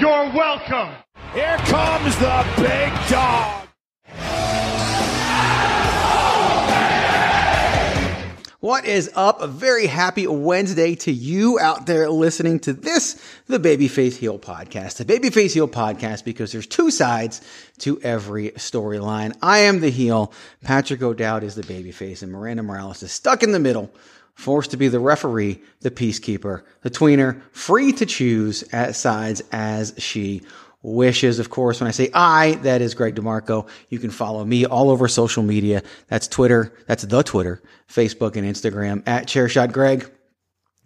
You're welcome. Here comes the big dog. What is up? A very happy Wednesday to you out there listening to this, the Babyface Heel podcast. The Babyface Heel podcast because there's two sides to every storyline. I am the heel. Patrick O'Dowd is the babyface and Miranda Morales is stuck in the middle, forced to be the referee, the peacekeeper, the tweener, free to choose at sides as she wishes. Of course, when I say I, that is Greg DeMarco. You can follow me all over social media. That's Twitter. That's the Twitter, Facebook and Instagram at Chairshot Greg.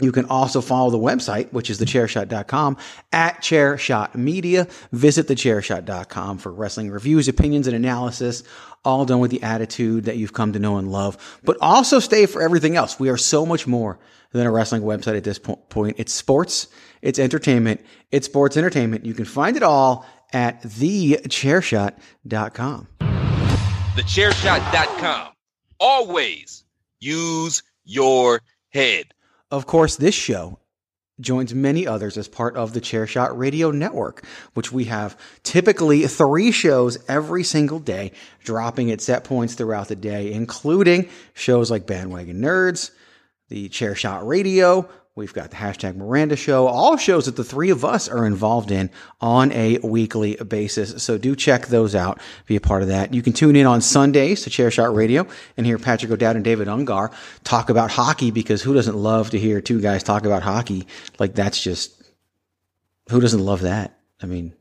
You can also follow the website, which is thechairshot.com at chairshot media. Visit thechairshot.com for wrestling reviews, opinions, and analysis, all done with the attitude that you've come to know and love, but also stay for everything else. We are so much more than a wrestling website at this po- point. It's sports, it's entertainment, it's sports entertainment. You can find it all at thechairshot.com. Thechairshot.com. Always use your head. Of course, this show joins many others as part of the Chairshot Radio Network, which we have typically three shows every single day, dropping at set points throughout the day, including shows like Bandwagon Nerds, the Chairshot Radio. We've got the hashtag Miranda Show, all shows that the three of us are involved in on a weekly basis. So do check those out, be a part of that. You can tune in on Sundays to Chairshot Radio and hear Patrick O'Dowd and David Ungar talk about hockey because who doesn't love to hear two guys talk about hockey? Like that's just, who doesn't love that? I mean,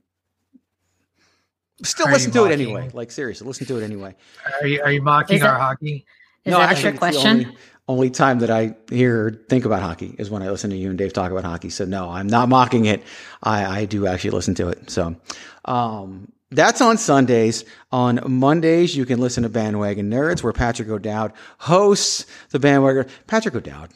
still Are listen you to it anyway. Like seriously, listen to it anyway. Are you are you mocking Is our it- hockey? Is that actually, trick it's the question? Only, only time that I hear or think about hockey is when I listen to you and Dave talk about hockey. So no, I'm not mocking it. I, I do actually listen to it. So, um, that's on Sundays. On Mondays, you can listen to Bandwagon Nerds, where Patrick O'Dowd hosts the Bandwagon. Patrick O'Dowd,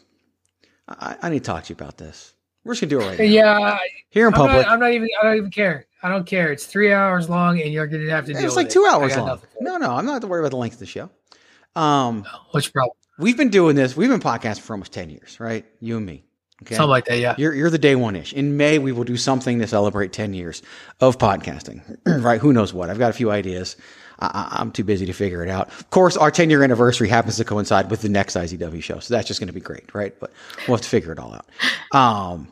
I, I need to talk to you about this. We're just gonna do it right now. Yeah, Here in I'm public. not, I'm not even. I don't even care. I don't care. It's three hours long, and you're gonna have to deal. it's like it. two hours long. nothing for it. No, no, I'm not to worry about the length of the show. Um, Which problem? We've been doing this. We've been podcasting for almost ten years, right? You and me. Okay. Something like that. Yeah. You're, you're the day one ish. In May, we will do something to celebrate 10 years of podcasting, right? Who knows what? I've got a few ideas. I, I'm too busy to figure it out. Of course, our 10 year anniversary happens to coincide with the next IZW show. So that's just going to be great, right? But we'll have to figure it all out. Um,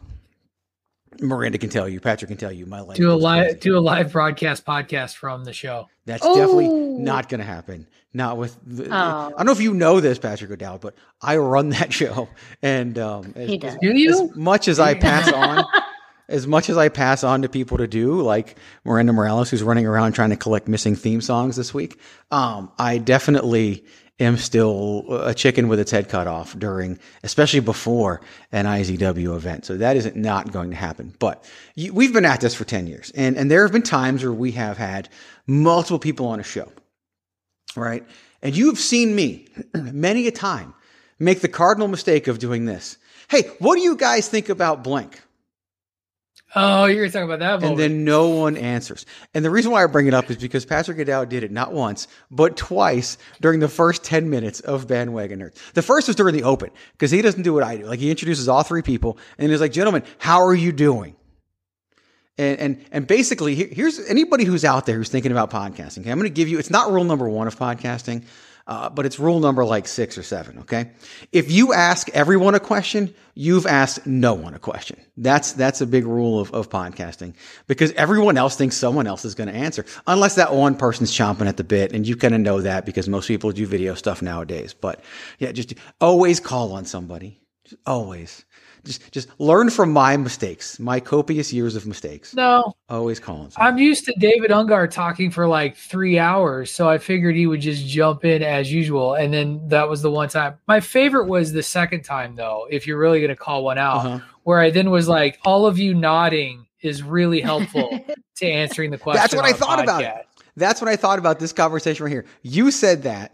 Miranda can tell you, Patrick can tell you, my life. Do a live do a live broadcast podcast from the show. That's definitely Oh. not going to happen. Not with. The, Oh. I don't know if you know this, Patrick O'Dowd, but I run that show, and um, as, He does. Do you? as much as I pass on, as much as I pass on to people to do, like Miranda Morales, who's running around trying to collect missing theme songs this week, um, I definitely am still a chicken with its head cut off during, especially before an IZW event. So that isn't not going to happen. But we've been at this for 10 years and, and there have been times where we have had multiple people on a show, right? And you've seen me many a time make the cardinal mistake of doing this. Hey, what do you guys think about blank? Oh, you're talking about that And then no one answers. And the reason why I bring it up is because Patrick O'Dowd did it not once, but twice during the first 10 minutes of Bandwagon Nerds. The first was during the open because he doesn't do what I do. Like he introduces all three people and he's like, gentlemen, how are you doing? And, and, and basically here's anybody who's out there who's thinking about podcasting. Okay, I'm going to give you, it's not rule number one of podcasting, Uh, but it's rule number like six or seven. Okay. If you ask everyone a question, you've asked no one a question. That's, that's a big rule of, of podcasting because everyone else thinks someone else is going to answer unless that one person's chomping at the bit. And you kind of know that because most people do video stuff nowadays. But yeah, just always call on somebody. Just always just just learn from my mistakes, my copious years of mistakes. No, always calling. I'm used to David Ungar talking for like three hours, so I figured he would just jump in as usual. And then that was the one time. My favorite was the second time, though. If you're really going to call one out, uh-huh. where I then was like, all of you nodding is really helpful to answering the question. That's what I thought podcast. about it. That's what I thought about this conversation right here. You said that.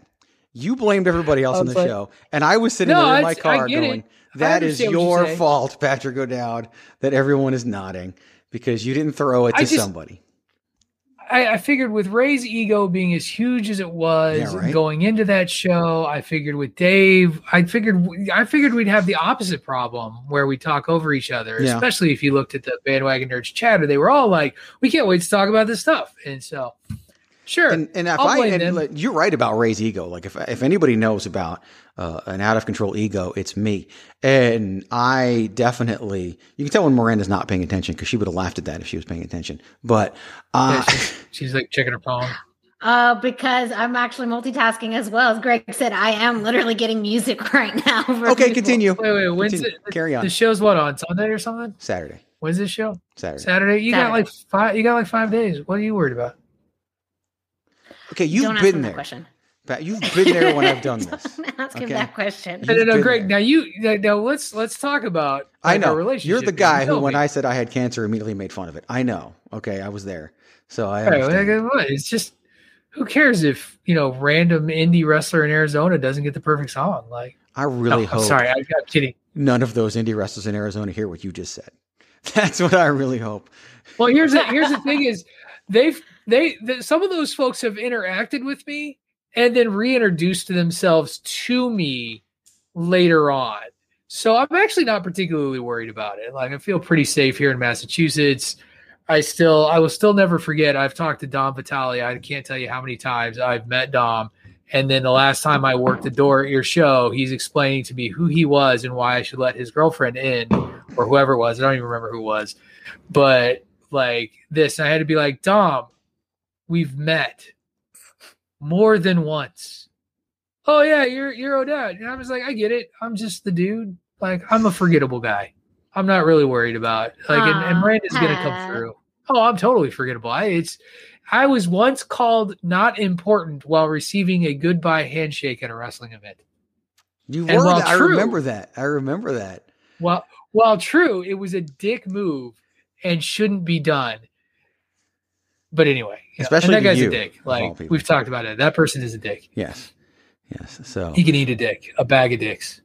You blamed everybody else on the like, show, and I was sitting no, there in my car going. It that is your fault, Patrick O'Dowd, that everyone is nodding because you didn't throw it to just, somebody. I, I, figured with Ray's ego being as huge as it was yeah, right? going into that show, I figured with Dave, I figured I figured we'd have the opposite problem where we talk over each other, yeah. especially if you looked at the bandwagon nerds chatter. They were all like, "We can't wait to talk about this stuff," and so Sure. And, and if I'll I, and, you're right about Ray's ego. Like if, if anybody knows about uh, an out of control ego, it's me. And I definitely, you can tell when Miranda's not paying attention because she would have laughed at that if she was paying attention. But uh, yeah, she's, she's, like checking her phone. Uh, because I'm actually multitasking as well. As Greg said, I am literally getting music right now. Okay, people. continue. Wait, wait, when's continue. it? Carry on. The show's what on Sunday or something? Saturday. When's this show? Saturday. Saturday. You Saturday. got like five. You got like five days. What are you worried about? Okay, you've Don't been there. Question. Pat, you've been there when I've done this. ask okay? him that question. No, no, no, Greg. There. Now you now let's let's talk about. Like, I know relationship. You're the guy who, when I said I had cancer, immediately made fun of it. I know. Okay, I was there, so I. Right, it's just who cares if you know random indie wrestler in Arizona doesn't get the perfect song? Like I really oh, no, hope. I'm sorry, I, am kidding. None of those indie wrestlers in Arizona hear what you just said. That's what I really hope. Well, here's the here's the thing is they've they the, some of those folks have interacted with me and then reintroduced themselves to me later on. So I'm actually not particularly worried about it. Like I feel pretty safe here in Massachusetts. I still I will still never forget I've talked to Dom Vitale. I can't tell you how many times I've met Dom. And then the last time I worked the door at your show, he's explaining to me who he was and why I should let his girlfriend in or whoever it was. I don't even remember who it was. But like this, I had to be like, Dom, we've met more than once. Oh yeah, you're you're O'Dowd. And I was like, I get it. I'm just the dude. Like I'm a forgettable guy. I'm not really worried about like and, and Miranda's gonna come through. Oh, I'm totally forgettable. I it's I was once called not important while receiving a goodbye handshake at a wrestling event. You were that. True, I remember that. I remember that. Well, while true, it was a dick move and shouldn't be done. But anyway, especially that guy's you, a dick. Like we've talked about it. That person is a dick. Yes, yes. So he can eat a dick, a bag of dicks.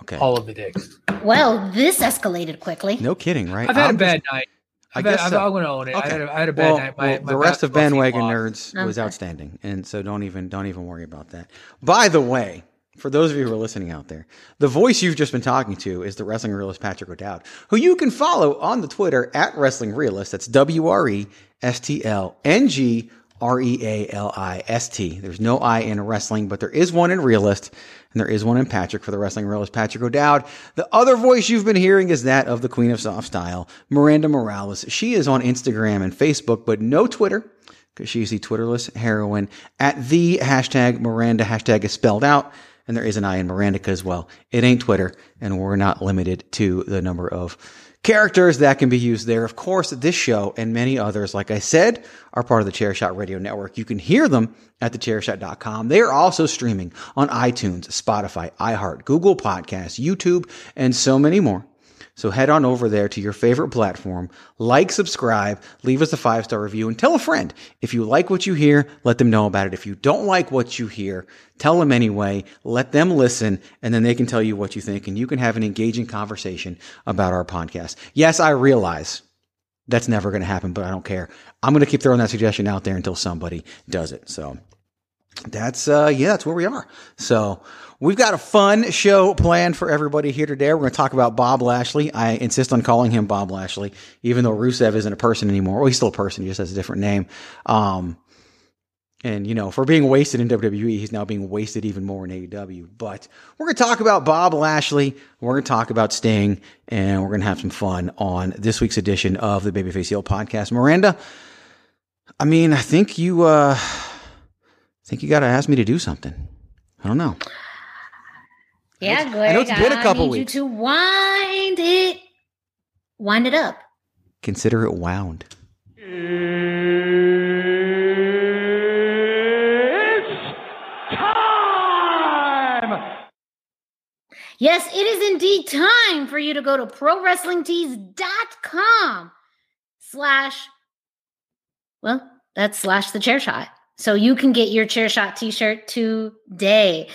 Okay, all of the dicks. Well, this escalated quickly. No kidding, right? I've had I'm a bad just, night. i guess had, so. I'm going to own it. Okay. I, had a, I had a bad well, night. My, well, my the rest of bandwagon nerds was outstanding, and so don't even don't even worry about that. By the way, for those of you who are listening out there, the voice you've just been talking to is the wrestling realist Patrick O'Dowd, who you can follow on the Twitter at Wrestling Realist. That's W R E S T L N G R E A L I S T. There's no I in wrestling, but there is one in realist, and there is one in Patrick for the wrestling realist Patrick O'Dowd. The other voice you've been hearing is that of the Queen of Soft Style, Miranda Morales. She is on Instagram and Facebook, but no Twitter because she's the Twitterless heroine at the hashtag Miranda. Hashtag is spelled out and there is an I in Miranda as well. It ain't Twitter, and we're not limited to the number of characters that can be used there. Of course, this show and many others, like I said, are part of the Chairshot Radio Network. You can hear them at thechairshot.com. They are also streaming on iTunes, Spotify, iHeart, Google Podcasts, YouTube, and so many more. So head on over there to your favorite platform, like, subscribe, leave us a five star review, and tell a friend. If you like what you hear, let them know about it. If you don't like what you hear, tell them anyway, let them listen, and then they can tell you what you think, and you can have an engaging conversation about our podcast. Yes, I realize that's never going to happen, but I don't care. I'm going to keep throwing that suggestion out there until somebody does it. So that's, uh, yeah, that's where we are. So, We've got a fun show planned for everybody here today. We're going to talk about Bob Lashley. I insist on calling him Bob Lashley, even though Rusev isn't a person anymore. Well, he's still a person. He just has a different name. Um, And, you know, for being wasted in WWE, he's now being wasted even more in AEW. But we're going to talk about Bob Lashley. We're going to talk about Sting and we're going to have some fun on this week's edition of the Babyface Heel podcast. Miranda, I mean, I think you, uh, I think you got to ask me to do something. I don't know. Yeah, know- Greg. I know it's been a couple need weeks. You to wind it, wind it up. Consider it wound. It's time. Yes, it is indeed time for you to go to prowrestlingtees.com slash, well, that's slash the chair shot. So you can get your chair shot t-shirt today.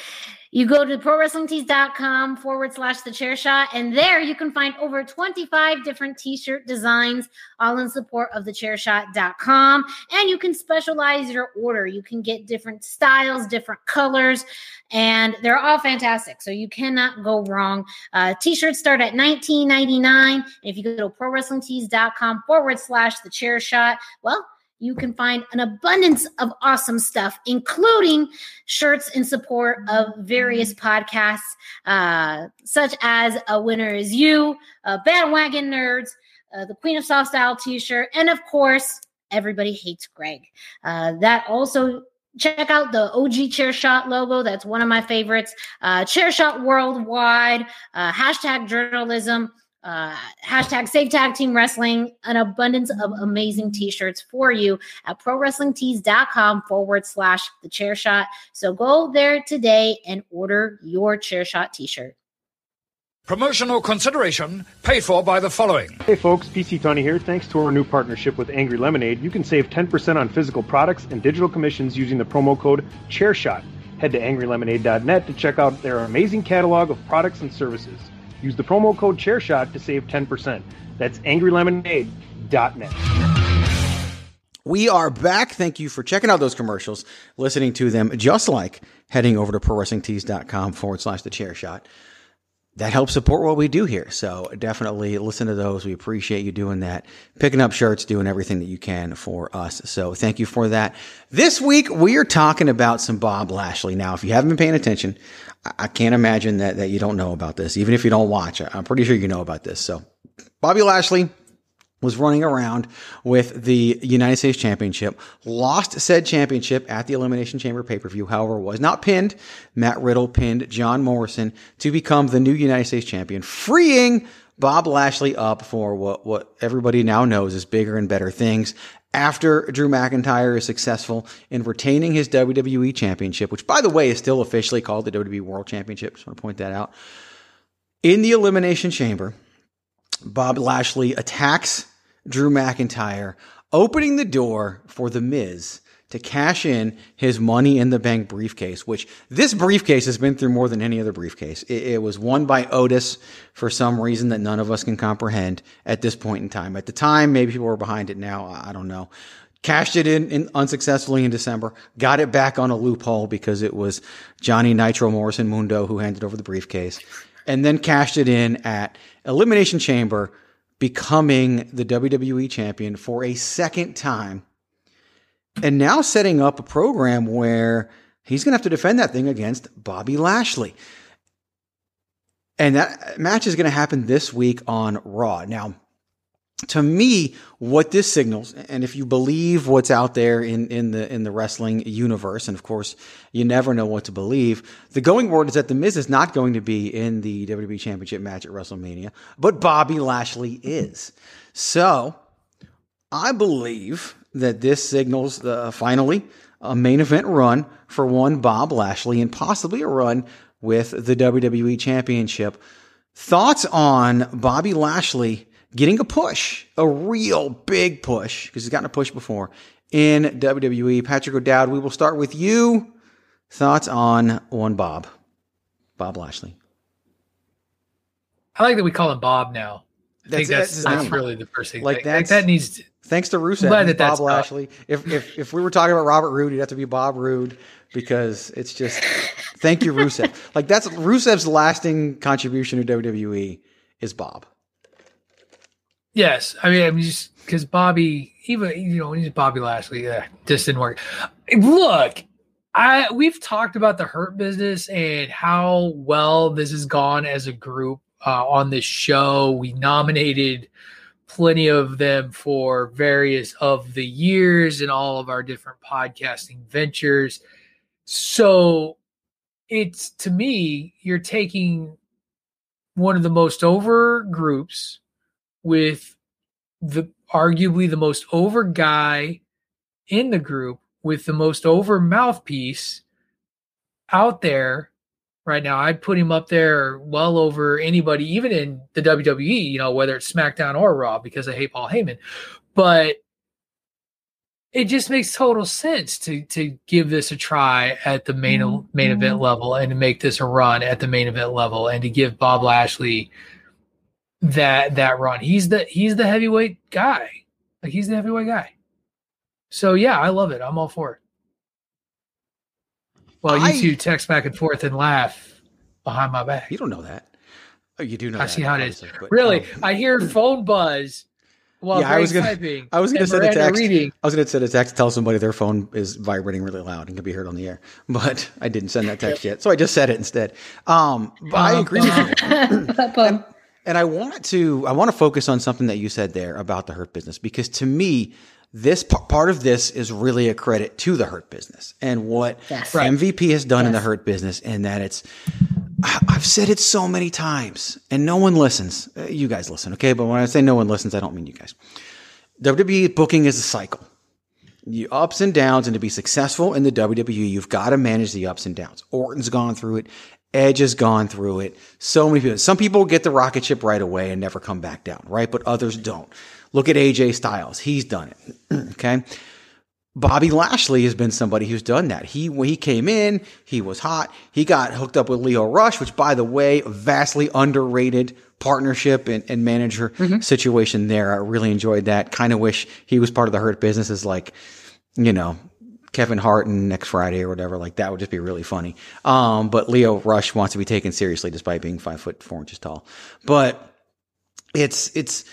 You go to prowrestlingtees.com forward slash the chair shot, and there you can find over 25 different t-shirt designs, all in support of the chairshot.com. And you can specialize your order. You can get different styles, different colors, and they're all fantastic. So you cannot go wrong. Uh, t-shirts start at $19.99. If you go to prowrestlingtees.com forward slash the chair shot, well, you can find an abundance of awesome stuff, including shirts in support of various podcasts, uh, such as A Winner Is You, uh, Bandwagon Nerds, uh, the Queen of Soft Style t shirt, and of course, Everybody Hates Greg. Uh, that also check out the OG Chair Shot logo. That's one of my favorites. Uh, Chair Shot Worldwide, uh, hashtag journalism, uh, hashtag Save Tag Team Wrestling, an abundance of amazing t-shirts for you at prowrestlingtees.com forward slash the chair shot. So go there today and order your chair shot t-shirt. Promotional consideration paid for by the following. Hey folks, PC Tony here. Thanks to our new partnership with Angry Lemonade, you can save 10% on physical products and digital commissions using the promo code ChairShot. Head to angrylemonade.net to check out their amazing catalog of products and services. Use the promo code ChairShot to save 10%. That's angrylemonade.net. We are back. Thank you for checking out those commercials, listening to them, just like heading over to prowrestlingtees.com forward slash the chair shot. That helps support what we do here. So definitely listen to those. We appreciate you doing that, picking up shirts, doing everything that you can for us. So thank you for that. This week, we are talking about some Bob Lashley. Now, if you haven't been paying attention, I- can't imagine that, that you don't know about this. Even if you don't watch, I'm pretty sure you know about this. So Bobby Lashley, was running around with the United States Championship, lost said championship at the Elimination Chamber pay per view, however, was not pinned. Matt Riddle pinned John Morrison to become the new United States Champion, freeing Bob Lashley up for what, what everybody now knows is bigger and better things. After Drew McIntyre is successful in retaining his WWE Championship, which by the way is still officially called the WWE World Championship. Just want to point that out. In the Elimination Chamber, Bob Lashley attacks Drew McIntyre, opening the door for The Miz to cash in his money in the bank briefcase, which this briefcase has been through more than any other briefcase. It, it was won by Otis for some reason that none of us can comprehend at this point in time. At the time, maybe people were behind it now. I don't know. Cashed it in, in unsuccessfully in December, got it back on a loophole because it was Johnny Nitro Morrison Mundo who handed over the briefcase and then cashed it in at Elimination Chamber, becoming the WWE champion for a second time. And now setting up a program where he's going to have to defend that thing against Bobby Lashley. And that match is going to happen this week on Raw. Now, to me, what this signals, and if you believe what's out there in, in the in the wrestling universe, and of course you never know what to believe, the going word is that the Miz is not going to be in the WWE Championship match at WrestleMania, but Bobby Lashley is. So I believe that this signals the, finally a main event run for one Bob Lashley and possibly a run with the WWE Championship. Thoughts on Bobby Lashley getting a push, a real big push, because he's gotten a push before in WWE? Patrick O'Dowd, we will start with you. Thoughts on one Bob, Bob Lashley? I like that we call him Bob now. I That's- think that's that's that's, really the first thing. Like, Like, that's- that needs. To, Thanks to Rusev, glad that Bob not- Lashley. If, if if we were talking about Robert Roode, he'd have to be Bob Roode because it's just thank you Rusev. like that's Rusev's lasting contribution to WWE is Bob. Yes, I mean, I mean, just because Bobby, even you know he's Bobby Lashley, yeah, this didn't work. Look, I we've talked about the hurt business and how well this has gone as a group uh, on this show. We nominated plenty of them for various of the years in all of our different podcasting ventures. So it's to me, you're taking one of the most over groups with the arguably the most over guy in the group with the most over mouthpiece out there right now. I'd put him up there well over anybody, even in the WWE, you know, whether it's SmackDown or Raw, because I hate Paul Heyman. But it just makes total sense to to give this a try at the main mm-hmm. main event level and to make this a run at the main event level and to give Bob Lashley that that run. He's the he's the heavyweight guy. Like he's the heavyweight guy. So yeah, I love it. I'm all for it. Well, you I, two text back and forth and laugh behind my back. You don't know that. Oh, you do know. I that, see how it is. But, really, um, I hear phone buzz while yeah, I was gonna, typing. I was going to send a text. Reading. I was going to send a text to tell somebody their phone is vibrating really loud and can be heard on the air, but I didn't send that text yet, so I just said it instead. Um, but I agree with you. and I want to I want to focus on something that you said there about the hurt business because to me this p- part of this is really a credit to the hurt business and what yes. MVP has done yes. in the hurt business and that it's I've said it so many times and no one listens. Uh, you guys listen, okay? But when I say no one listens, I don't mean you guys. WWE booking is a cycle. You ups and downs, and to be successful in the WWE, you've got to manage the ups and downs. Orton's gone through it. Edge has gone through it. So many people. Some people get the rocket ship right away and never come back down, right? But others don't. Look at AJ Styles. He's done it. okay. Bobby Lashley has been somebody who's done that. He when he came in, he was hot. He got hooked up with Lio Rush, which by the way, vastly underrated partnership and, and manager mm-hmm. situation there. I really enjoyed that. Kind of wish he was part of the hurt business as like, you know, Kevin Hart and next Friday or whatever, like that would just be really funny. Um, but Lio Rush wants to be taken seriously despite being five foot four inches tall. But it's, it's,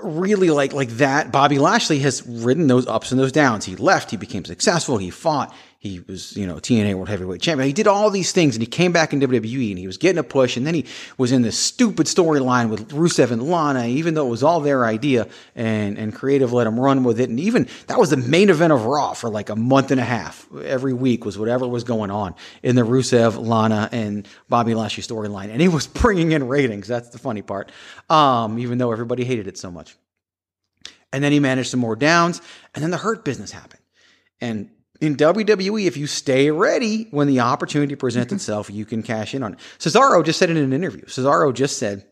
really like like that. Bobby lashley has ridden those ups and those downs. He left. He became successful. He fought he was, you know, TNA World Heavyweight Champion. He did all these things and he came back in WWE and he was getting a push. And then he was in this stupid storyline with Rusev and Lana, even though it was all their idea and, and creative let him run with it. And even that was the main event of Raw for like a month and a half. Every week was whatever was going on in the Rusev, Lana, and Bobby Lashley storyline. And he was bringing in ratings. That's the funny part. Um, even though everybody hated it so much. And then he managed some more downs and then the hurt business happened. And in WWE, if you stay ready when the opportunity presents mm-hmm. itself, you can cash in on it. Cesaro just said in an interview. Cesaro just said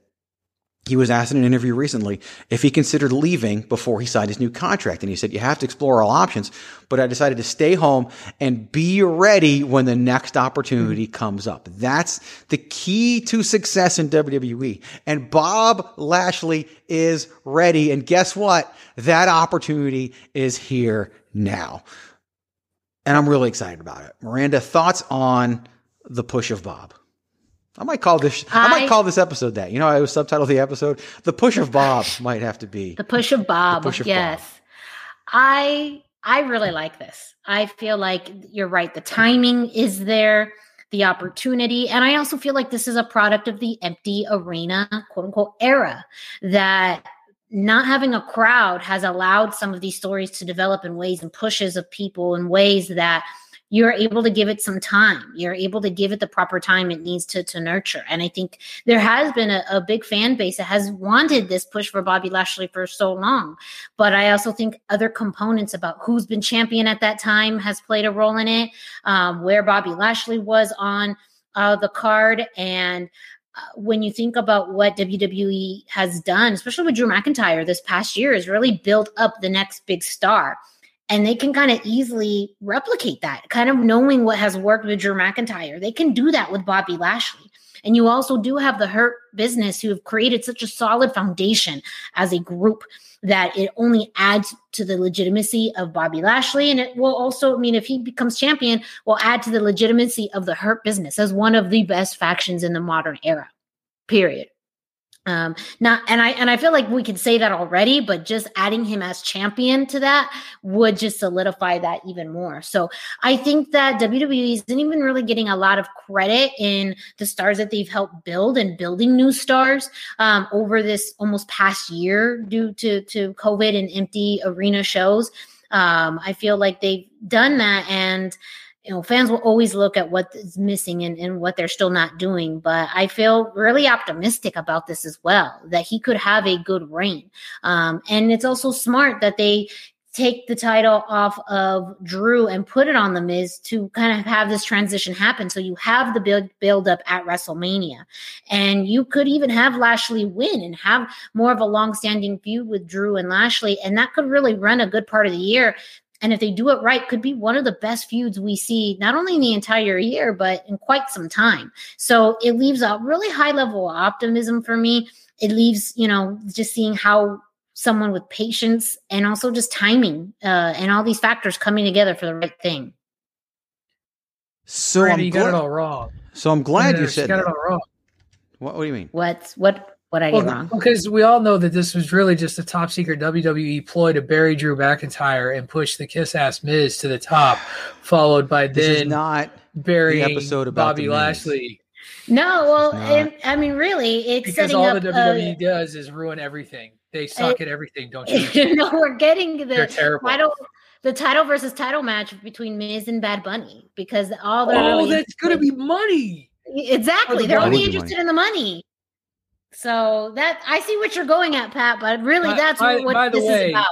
he was asked in an interview recently if he considered leaving before he signed his new contract. And he said, you have to explore all options, but I decided to stay home and be ready when the next opportunity mm-hmm. comes up. That's the key to success in WWE. And Bob Lashley is ready. And guess what? That opportunity is here now and I'm really excited about it. Miranda, thoughts on the push of Bob? I might call this. I, I might call this episode that. You know, I was subtitled the episode. The push of Bob might have to be the push of Bob. Push of yes, Bob. I I really like this. I feel like you're right. The timing is there, the opportunity, and I also feel like this is a product of the empty arena, quote unquote, era that not having a crowd has allowed some of these stories to develop in ways and pushes of people in ways that you're able to give it some time. You're able to give it the proper time it needs to, to nurture. And I think there has been a, a big fan base that has wanted this push for Bobby Lashley for so long. But I also think other components about who's been champion at that time has played a role in it, um, where Bobby Lashley was on uh, the card. And when you think about what WWE has done, especially with Drew McIntyre this past year, is really built up the next big star. And they can kind of easily replicate that, kind of knowing what has worked with Drew McIntyre. They can do that with Bobby Lashley. And you also do have the Hurt business who have created such a solid foundation as a group that it only adds to the legitimacy of Bobby Lashley. And it will also, I mean, if he becomes champion, will add to the legitimacy of the Hurt business as one of the best factions in the modern era. Period. Um, not and I and I feel like we could say that already, but just adding him as champion to that would just solidify that even more. So I think that WWE isn't even really getting a lot of credit in the stars that they've helped build and building new stars um, over this almost past year due to to COVID and empty arena shows. Um, I feel like they've done that and you know, fans will always look at what is missing and, and what they're still not doing. But I feel really optimistic about this as well, that he could have a good reign. Um, and it's also smart that they take the title off of Drew and put it on the Miz to kind of have this transition happen. So you have the build build up at WrestleMania, and you could even have Lashley win and have more of a long standing feud with Drew and Lashley, and that could really run a good part of the year and if they do it right could be one of the best feuds we see not only in the entire year but in quite some time so it leaves a really high level of optimism for me it leaves you know just seeing how someone with patience and also just timing uh, and all these factors coming together for the right thing so Randy, I'm you got it all wrong. so I'm glad you You said got that. it all wrong. What, what do you mean? what's what what i Well, get wrong because we all know that this was really just a top secret WWE ploy to bury Drew McIntyre and push the kiss ass Miz to the top, followed by This is then not burying episode about Bobby the Lashley. no well it, i mean really it's Because setting all up the uh, WWE does is ruin everything. They suck at everything, don't you? you know we're getting They're the terrible. title the title versus title match between Miz and Bad Bunny because all they're Oh, really that's gonna be money. Exactly. the They're money. only Would be interested in the money. So that I see what you're going at, Pat, but really By- that's by- what by this way, is about.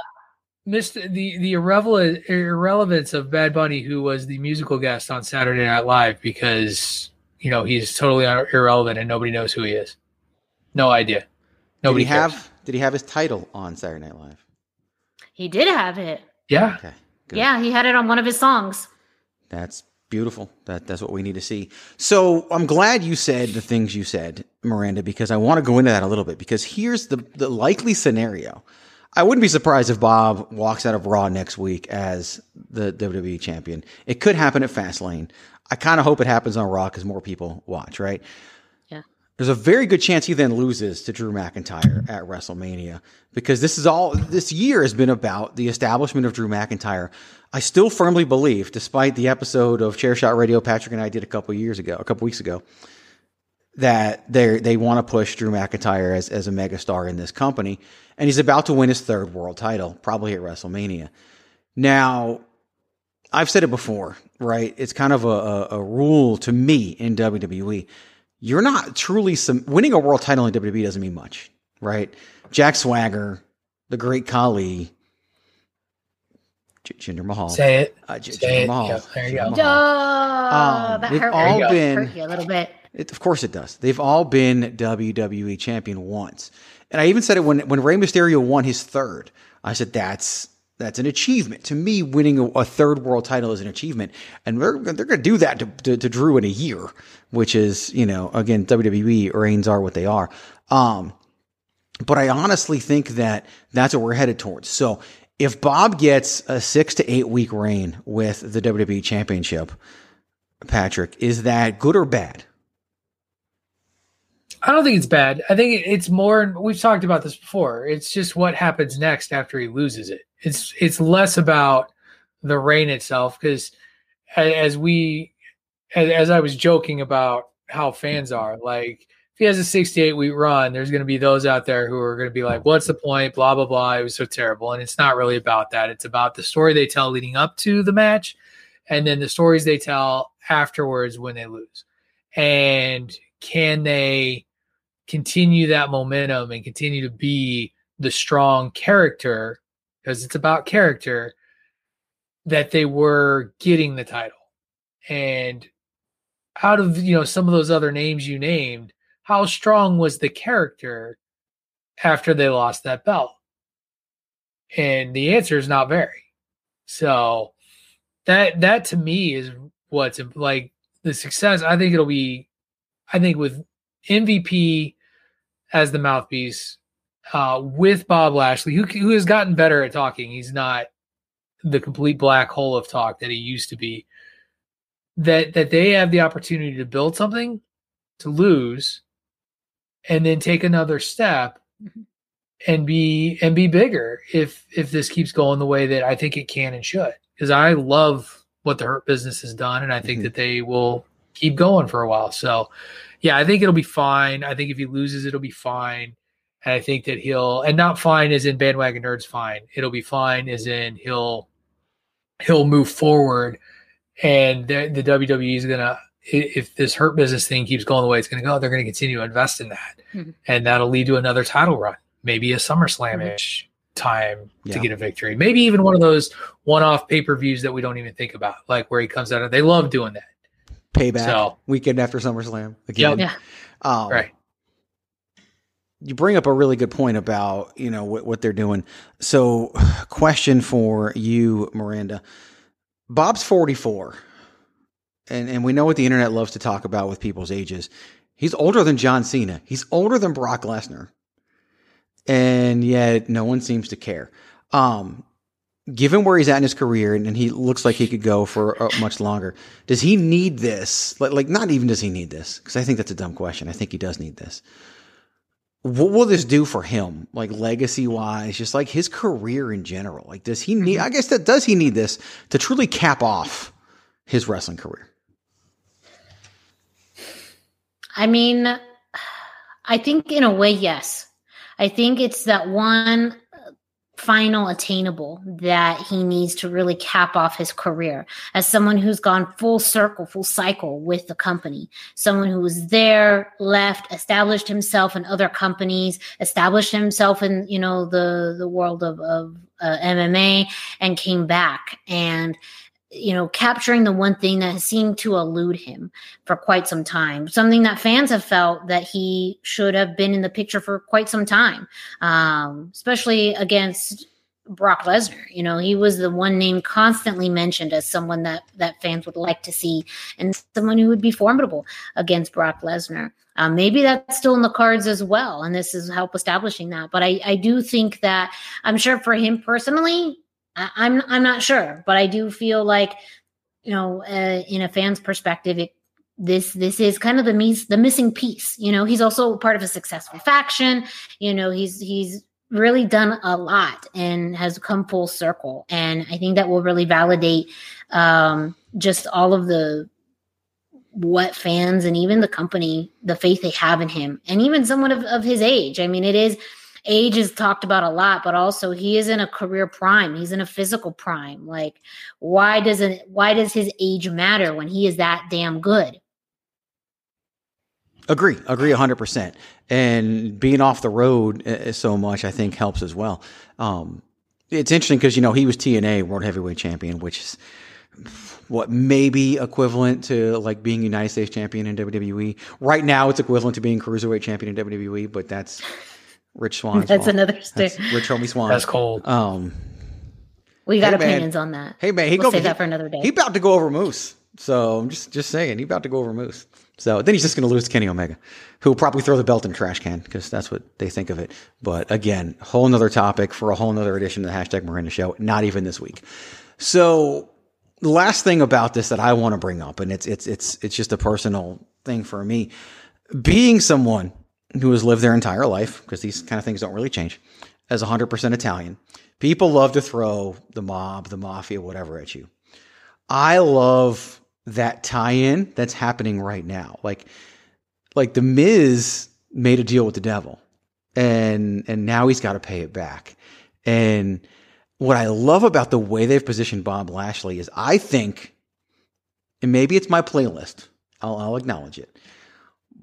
Mr. the the irrelevant irrelevance of Bad Bunny, who was the musical guest on Saturday Night Live, because you know he's totally irrelevant and nobody knows who he is. No idea. Nobody did he cares. have did he have his title on Saturday Night Live? He did have it. Yeah, Okay. Good. Yeah, he had it on one of his songs. That's beautiful. That that's what we need to see. So I'm glad you said the things you said, Miranda, because I want to go into that a little bit. Because here's the the likely scenario. I wouldn't be surprised if Bob walks out of Raw next week as the WWE champion. It could happen at Fastlane. I kind of hope it happens on Raw because more people watch, right? There's a very good chance he then loses to Drew McIntyre at WrestleMania because this is all this year has been about the establishment of Drew McIntyre. I still firmly believe, despite the episode of Chair Shot Radio Patrick and I did a couple years ago, a couple weeks ago, that they they want to push Drew McIntyre as as a megastar in this company, and he's about to win his third world title, probably at WrestleMania. Now, I've said it before, right? It's kind of a, a, a rule to me in WWE. You're not truly some winning a world title in WWE doesn't mean much, right? Jack Swagger, the great Khali, J- Jinder Mahal, say it. uh, J- Say Jinder it. Mahal, Yeah, there you Jinder go. Duh, Mahal. Um, that they've hurt, all hurt been you a little bit. it, of course it does. They've all been WWE champion once. And I even said it when when Rey Mysterio won his third. I said that's that's an achievement. To me, winning a, third world title is an achievement. And they're, they're going to do that to, to, to Drew in a year, which is, you know, again, WWE reigns are what they are. Um, but I honestly think that that's what we're headed towards. So if Bob gets a six to eight week reign with the WWE championship, Patrick, is that good or bad? I don't think it's bad. I think it's more. We've talked about this before. It's just what happens next after he loses it. It's it's less about the reign itself because as we as, as I was joking about how fans are like if he has a 68 week run there's going to be those out there who are going to be like what's the point? Blah blah blah. It was so terrible. And it's not really about that. It's about the story they tell leading up to the match and then the stories they tell afterwards when they lose. And can they continue that momentum and continue to be the strong character because it's about character that they were getting the title. And out of you know some of those other names you named how strong was the character after they lost that belt? And the answer is not very. So that that to me is what's like the success. I think it'll be i think with mvp as the mouthpiece uh, with bob lashley who, who has gotten better at talking he's not the complete black hole of talk that he used to be that that they have the opportunity to build something to lose and then take another step and be and be bigger if if this keeps going the way that I think it can and should. Because I love what the Hurt business has done, and I think Mhm. that they will keep going for a while. So, yeah, I think it'll be fine. I think if he loses, it'll be fine. And I think that he'll and not fine as in bandwagon nerds fine. It'll be fine as in he'll he'll move forward, and the, the WWE is gonna if this hurt business thing keeps going the way it's gonna go, they're gonna continue to invest in that, Mhm. and that'll lead to another title run, maybe a SummerSlam ish time Yeah. to get a victory, maybe even one of those one off pay per views that we don't even think about, like where he comes out. of They love doing that. Payback So- weekend after SummerSlam again. Yep. Yeah. Um, Right. You bring up a really good point about you know what, what they're doing. So, question for you, Miranda. Bob's forty four, and and we know what the internet loves to talk about with people's ages. He's older than John Cena. He's older than Brock Lesnar, and yet no one seems to care. Um, given where he's at in his career, and, and he looks like he could go for uh, much longer, does he need this? Like, like, not even does he need this? Because I think that's a dumb question. I think he does need this. What will this do for him, like legacy wise, just like his career in general? Like, does he need? Mm-hmm. I guess that does he need this to truly cap off his wrestling career? I mean, I think in a way, yes. I think it's that one final attainable that he needs to really cap off his career as someone who's gone full circle, full cycle with the company. Someone who was there, left, established himself in other companies, established himself in, you know, the, the world of, of uh, MMA and came back and, you know, capturing the one thing that seemed to elude him for quite some time. Something that fans have felt that he should have been in the picture for quite some time, um, especially against Brock Lesnar. You know, he was the one name constantly mentioned as someone that that fans would like to see, and someone who would be formidable against Brock Lesnar. Um, maybe that's still in the cards as well, and this is help establishing that. But I, I do think that I'm sure for him personally, I, I'm I'm not sure, but I do feel like you know, uh, in a fan's perspective, it this this is kind of the mis- the missing piece. You know, he's also part of a successful faction. You know, he's he's really done a lot and has come full circle, and I think that will really validate um, just all of the what fans and even the company the faith they have in him and even someone of, of his age i mean it is age is talked about a lot but also he is in a career prime he's in a physical prime like why doesn't why does his age matter when he is that damn good Agree, agree, hundred percent. And being off the road uh, so much, I think helps as well. Um, it's interesting because you know he was TNA World Heavyweight Champion, which is what maybe equivalent to like being United States Champion in WWE. Right now, it's equivalent to being Cruiserweight Champion in WWE, but that's Rich Swann. that's fault. another That's Rich Homie Swann. That's cold. Um, we got Hey, man. opinions on that hey man, he we'll go, save he, that for another day he about to go over Moose. So I'm just just saying, he about to go over Moose. So then he's just going to lose to Kenny Omega, who will probably throw the belt in the trash can because that's what they think of it. But again, whole nother topic for a whole nother edition of the hashtag Miranda Show. Not even this week. So the last thing about this that I want to bring up, and it's it's it's it's just a personal thing for me, being someone who has lived their entire life because these kind of things don't really change as 100% Italian. People love to throw the mob, the mafia, whatever at you. I love that tie-in that's happening right now. Like, like the Miz made a deal with the devil, and and now he's got to pay it back. And what I love about the way they've positioned Bob Lashley is, I think, and maybe it's my playlist. I'll, I'll acknowledge it.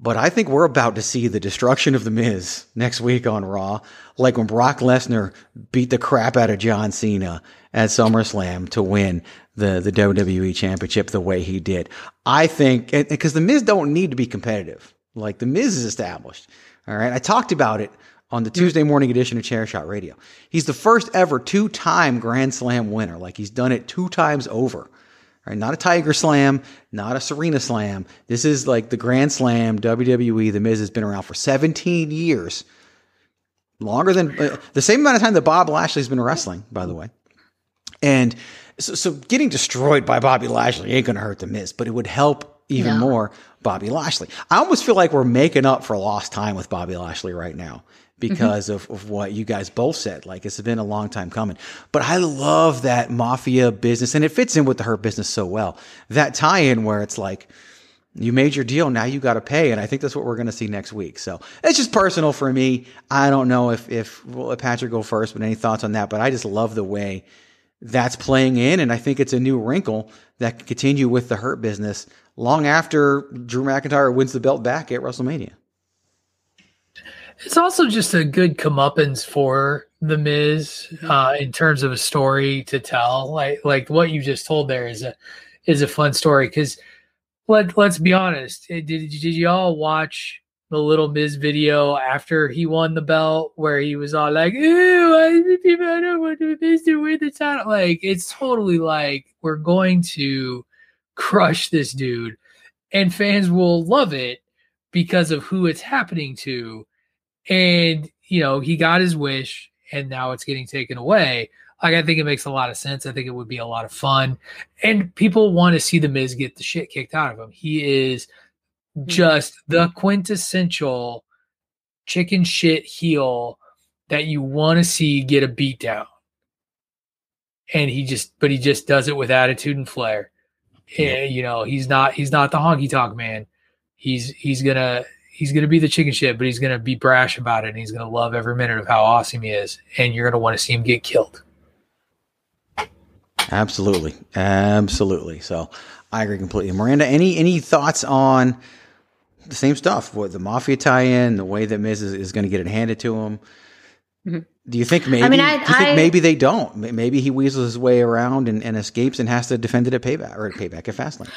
But I think we're about to see the destruction of the Miz next week on Raw, like when Brock Lesnar beat the crap out of John Cena at SummerSlam to win the the WWE Championship the way he did. I think because the Miz don't need to be competitive. Like the Miz is established. All right, I talked about it on the Tuesday morning edition of Chair Shot Radio. He's the first ever two time Grand Slam winner. Like he's done it two times over. Right, not a Tiger Slam, not a Serena Slam. This is like the Grand Slam WWE. The Miz has been around for 17 years, longer than uh, the same amount of time that Bob Lashley's been wrestling, by the way. And so, so getting destroyed by Bobby Lashley ain't going to hurt the Miz, but it would help even No. more Bobby Lashley. I almost feel like we're making up for lost time with Bobby Lashley right now because mm-hmm. of, of what you guys both said. Like it's been a long time coming. But I love that mafia business and it fits in with the Hurt business so well. That tie in where it's like, you made your deal. Now you got to pay. And I think that's what we're going to see next week. So it's just personal for me. I don't know if, if, well, if Patrick go first, but any thoughts on that? But I just love the way that's playing in. And I think it's a new wrinkle that can continue with the Hurt business long after Drew McIntyre wins the belt back at WrestleMania. It's also just a good comeuppance for the Miz uh, in terms of a story to tell. Like like what you just told there is a is a fun story because let let's be honest. Did did you all watch the little Miz video after he won the belt where he was all like, "Ooh, I, people I don't want Miz to win the title." Like it's totally like we're going to crush this dude, and fans will love it because of who it's happening to. And you know, he got his wish, and now it's getting taken away. Like I think it makes a lot of sense. I think it would be a lot of fun, and people want to see the Miz get the shit kicked out of him. He is hmm. just the quintessential chicken shit heel that you want to see get a beat down. And he just, but he just does it with attitude and flair. And, you know, he's not, he's not the honky tonk man. He's, he's gonna, he's gonna be the chicken shit, but he's gonna be brash about it. And he's gonna love every minute of how awesome he is. And you're gonna want to see him get killed. Absolutely, absolutely. So I agree completely. Miranda, any any thoughts on the same stuff with the mafia tie-in, the way that Miz is, is going to get it handed to him? Mm-hmm. Do you think maybe? I mean, I, do you think I, maybe they don't? Maybe he weasels his way around and, and escapes and has to defend it at payback or at payback at Fastlane.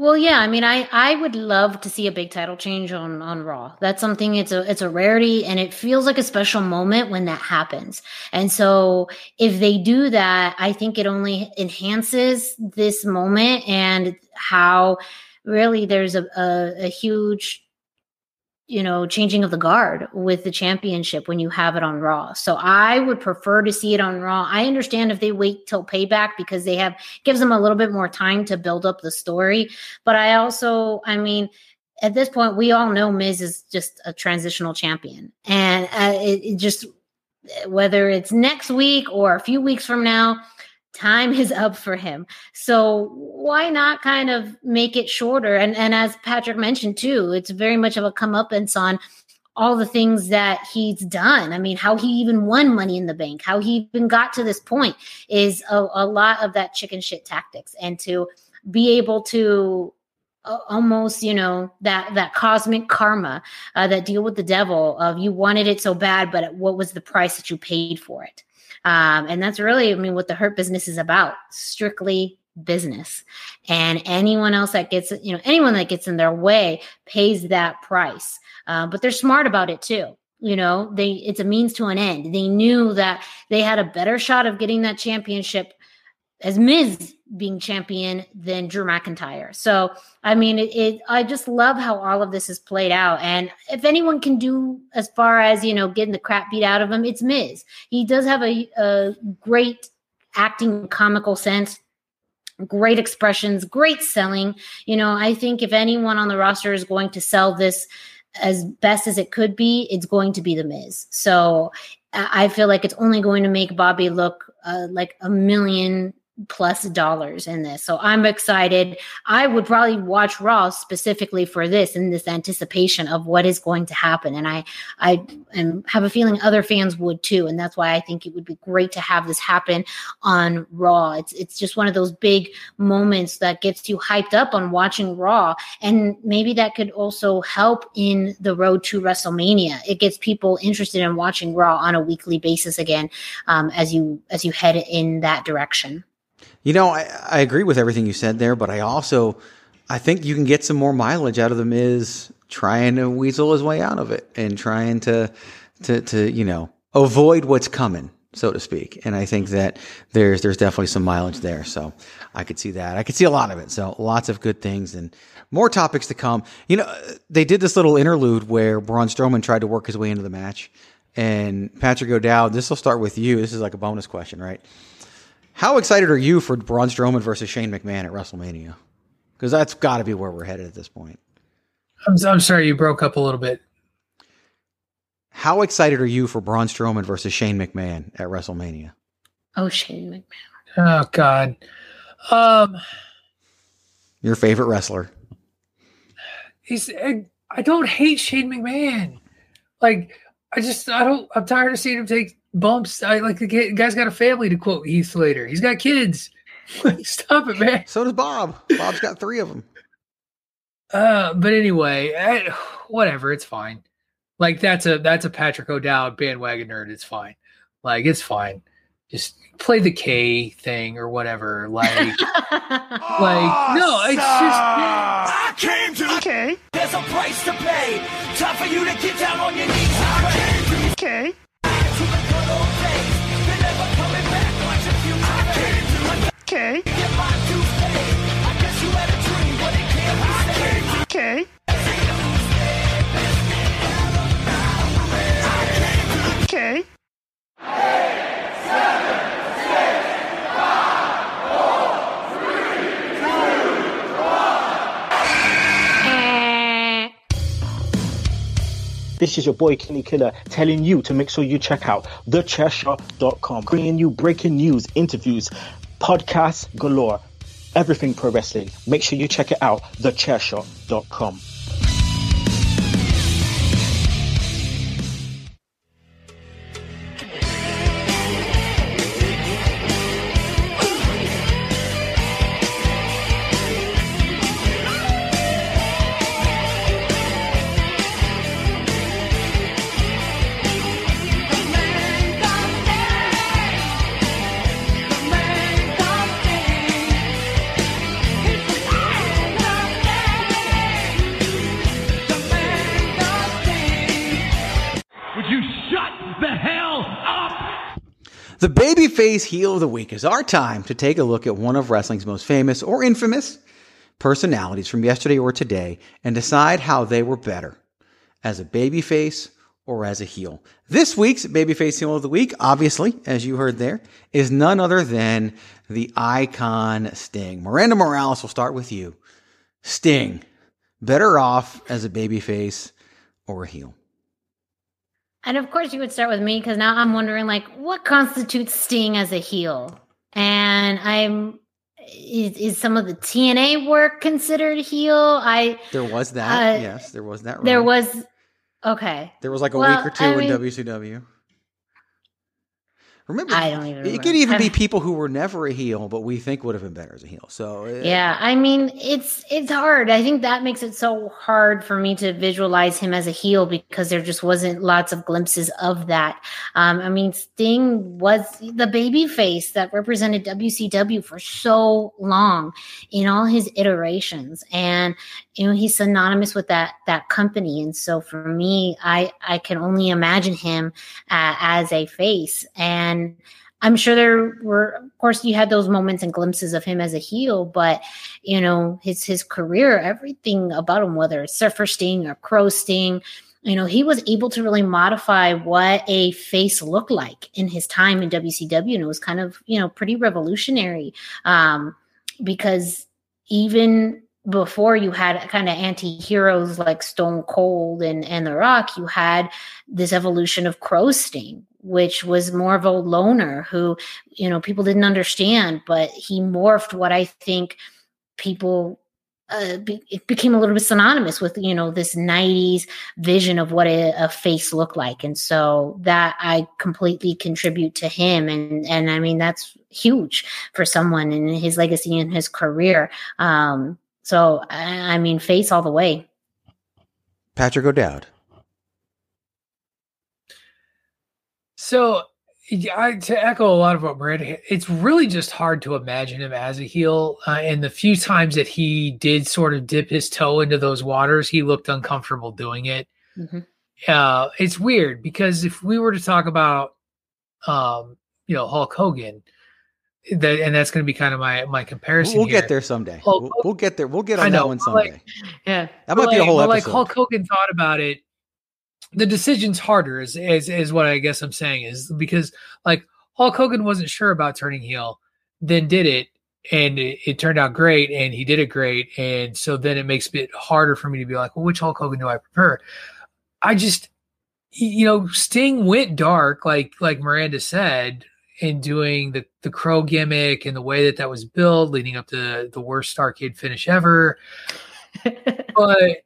Well, yeah, I mean, I I would love to see a big title change on on Raw. That's something it's a it's a rarity, and it feels like a special moment when that happens. And so, if they do that, I think it only enhances this moment and how really there's a, a, a huge you know, changing of the guard with the championship when you have it on Raw. So I would prefer to see it on Raw. I understand if they wait till payback because they have gives them a little bit more time to build up the story. But I also, I mean, at this point, we all know Miz is just a transitional champion, and uh, it, it just whether it's next week or a few weeks from now, time is up for him. So why not kind of make it shorter? And and as Patrick mentioned too, it's very much of a comeuppance on all the things that he's done. I mean, how he even won money in the bank, how he even got to this point is a, a lot of that chicken shit tactics. And to be able to uh, almost you know that that cosmic karma uh, that deal with the devil of you wanted it so bad but what was the price that you paid for it um, and that's really, I mean, what the hurt business is about strictly business. And anyone else that gets, you know, anyone that gets in their way pays that price. Uh, but they're smart about it too. You know, they it's a means to an end. They knew that they had a better shot of getting that championship as Miz being champion than Drew McIntyre. So, I mean, it, it, I just love how all of this is played out. And if anyone can do as far as, you know, getting the crap beat out of him, it's Miz. He does have a, a great acting comical sense. Great expressions, great selling. You know, I think if anyone on the roster is going to sell this as best as it could be, it's going to be the Miz. So I feel like it's only going to make Bobby look uh, like a million plus dollars in this. So I'm excited. I would probably watch Raw specifically for this in this anticipation of what is going to happen. And I I and have a feeling other fans would too. And that's why I think it would be great to have this happen on Raw. It's it's just one of those big moments that gets you hyped up on watching Raw. And maybe that could also help in the road to WrestleMania. It gets people interested in watching Raw on a weekly basis again um, as you as you head in that direction. You know, I, I agree with everything you said there, but I also I think you can get some more mileage out of the Miz trying to weasel his way out of it and trying to to to you know avoid what's coming, so to speak. And I think that there's there's definitely some mileage there. So I could see that. I could see a lot of it. So lots of good things and more topics to come. You know, they did this little interlude where Braun Strowman tried to work his way into the match. And Patrick O'Dowd, this will start with you. This is like a bonus question, right? How excited are you for Braun Strowman versus Shane McMahon at WrestleMania? Because that's got to be where we're headed at this point. I'm, I'm sorry you broke up a little bit. How excited are you for Braun Strowman versus Shane McMahon at WrestleMania? Oh, Shane McMahon. Oh God. Um, Your favorite wrestler? he's I, I don't hate Shane McMahon. Like I just I don't I'm tired of seeing him take bumps. I like the guy's got a family to quote Heath Slater. He's got kids. Stop it, man. So does Bob. Bob's got three of them. Uh, but anyway, I, whatever. It's fine. Like that's a that's a Patrick O'Dowd bandwagon nerd. It's fine. Like it's fine. Just play the K thing or whatever. Like like no, it's just I came to. Okay. There's a price to pay. Time for you to get down on your knees and pray. Okay. Okay. Okay. Okay. This is your boy Kenny Killer telling you to make sure you check out thechairshot.com, bringing you breaking news, interviews, podcasts galore, everything pro wrestling. Make sure you check it out, thechairshot.com. heel of the week is our time to take a look at one of wrestling's most famous or infamous personalities from yesterday or today and decide how they were better as a babyface or as a heel. This week's babyface heel of the week, obviously, as you heard there, is none other than the icon Sting. Miranda Morales will start with you. Sting, better off as a babyface or a heel? And of course, you would start with me because now I'm wondering, like, what constitutes Sting as a heel? And I'm is, is some of the TNA work considered heel? I There was that. Uh, yes, there was that. there was okay. There was like a Well, week or two I in mean- WCW. Remember, I don't even. it remember. could even be people who were never a heel, but we think would have been better as a heel. So uh, Yeah, I mean, it's it's hard. I think that makes it so hard for me to visualize him as a heel because there just wasn't lots of glimpses of that. Um, I mean, Sting was the baby face that represented WCW for so long in all his iterations, and you know he's synonymous with that that company. And so for me, I I can only imagine him uh, as a face and. I'm sure there were, of course, you had those moments and glimpses of him as a heel, but you know, his his career, everything about him, whether it's Surfer Sting or Crow Sting, you know, he was able to really modify what a face looked like in his time in WCW, and it was kind of you know pretty revolutionary um, because even before you had kind of anti-heroes like Stone Cold and and The Rock, you had this evolution of Crow Sting, which was more of a loner who, you know, people didn't understand, but he morphed what I think people uh, be, it became a little bit synonymous with you know this 90s vision of what a, a face looked like. And so that i completely contribute to him. And and i mean that's huge for someone in his legacy and his career. Um so i, I mean face all the way Patrick O'Dowd. So, I, to echo a lot of what Miranda, it's really just hard to imagine him as a heel. Uh, and the few times that he did sort of dip his toe into those waters, he looked uncomfortable doing it. Mhm. Uh, it's weird because if we were to talk about, um, you know, Hulk Hogan, that and that's going to be kind of my my comparison. We'll here. get there someday. Hulk We'll, we'll get there. We'll get I on know, that one but, like, someday. yeah that might be a whole episode. Like Hulk Hogan thought about it. The decision's harder, is, is is what I guess I'm saying is because like Hulk Hogan wasn't sure about turning heel, then did it, and it, it, turned out great, and he did it great, and so then it makes it harder for me to be like, well, which Hulk Hogan do I prefer? I just, you know, Sting went dark, like like Miranda said, in doing the the crow gimmick and the way that that was built, leading up to the worst Starcade finish ever. but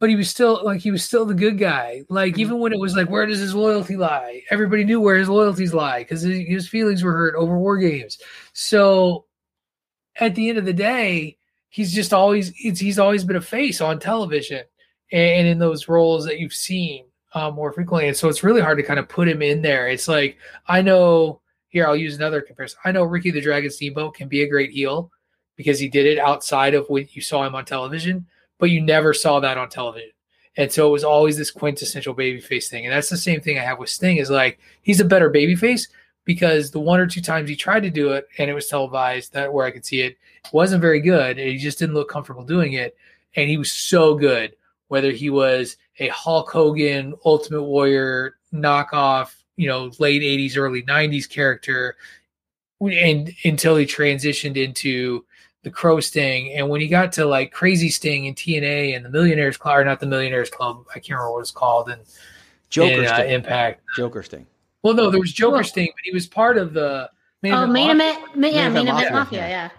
but he was still like he was still the good guy. Like mm-hmm. even when it was like, where does his loyalty lie? Everybody knew where his loyalties lie because his feelings were hurt over war games. So at the end of the day, he's just always he's always been a face on television and in those roles that you've seen uh, more frequently. And so it's really hard to kind of put him in there. It's like I know here I'll use another comparison. I know Ricky the Dragon Steamboat can be a great heel because he did it outside of what you saw him on television but you never saw that on television. And so it was always this quintessential babyface thing. And that's the same thing I have with Sting is like he's a better babyface because the one or two times he tried to do it and it was televised that where I could see it, it wasn't very good. He just didn't look comfortable doing it. And he was so good, whether he was a Hulk Hogan, Ultimate Warrior knockoff, you know, late 80s, early 90s character, and until he transitioned into the Crow Sting, and when he got to like Crazy Sting and TNA and the Millionaires Club, or not the Millionaires Club, I can't remember what it's called, and Joker and, uh, Sting. Impact, Joker Sting. Well, no, there was Joker Sting, but he was part of the main oh, main event, yeah, main event, mafia. mafia, yeah.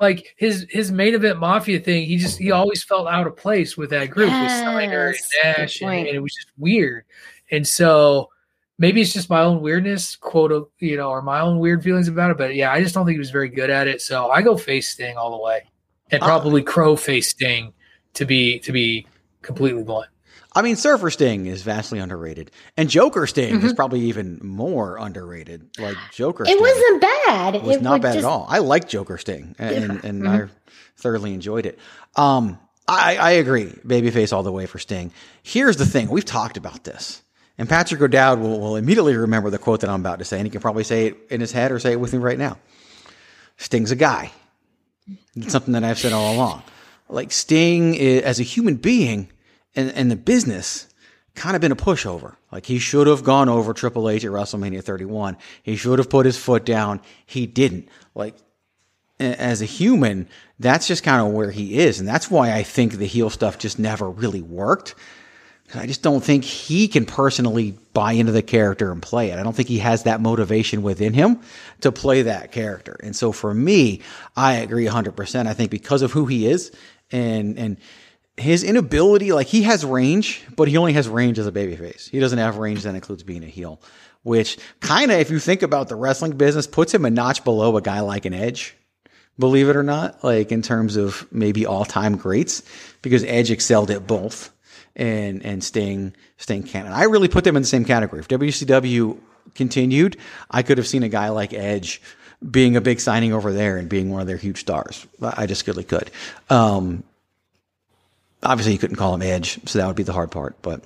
Like his his main event mafia thing, he just he always felt out of place with that group yes, with Steiner and Nash, and, and it was just weird. And so maybe it's just my own weirdness, quote, you know, or my own weird feelings about it. But yeah, I just don't think he was very good at it. So I go face Sting all the way, and probably uh, Crow face Sting to be to be completely blunt. I mean, Surfer Sting is vastly underrated, and Joker Sting mm-hmm. is probably even more underrated. Like Joker, it Sting wasn't bad. It was it not bad just... at all. I like Joker Sting, and, yeah. and, and mm-hmm. I thoroughly enjoyed it. Um, I, I agree, babyface all the way for Sting. Here's the thing: we've talked about this and Patrick O'Dowd will, will immediately remember the quote that I'm about to say, and he can probably say it in his head or say it with me right now. Sting's a guy. It's something that I've said all along. Like Sting, is, as a human being and, and the business, kind of been a pushover. Like he should have gone over Triple H at WrestleMania 31. He should have put his foot down. He didn't. Like as a human, that's just kind of where he is. And that's why I think the heel stuff just never really worked I just don't think he can personally buy into the character and play it. I don't think he has that motivation within him to play that character. And so for me, I agree 100%. I think because of who he is and, and, his inability, like he has range, but he only has range as a babyface. He doesn't have range that includes being a heel, which kind of, if you think about the wrestling business, puts him a notch below a guy like an Edge, believe it or not, like in terms of maybe all time greats, because Edge excelled at both and and Sting Sting canon. I really put them in the same category. If WCW continued, I could have seen a guy like Edge being a big signing over there and being one of their huge stars. I just really could. Um, obviously, you couldn't call him Edge, so that would be the hard part. But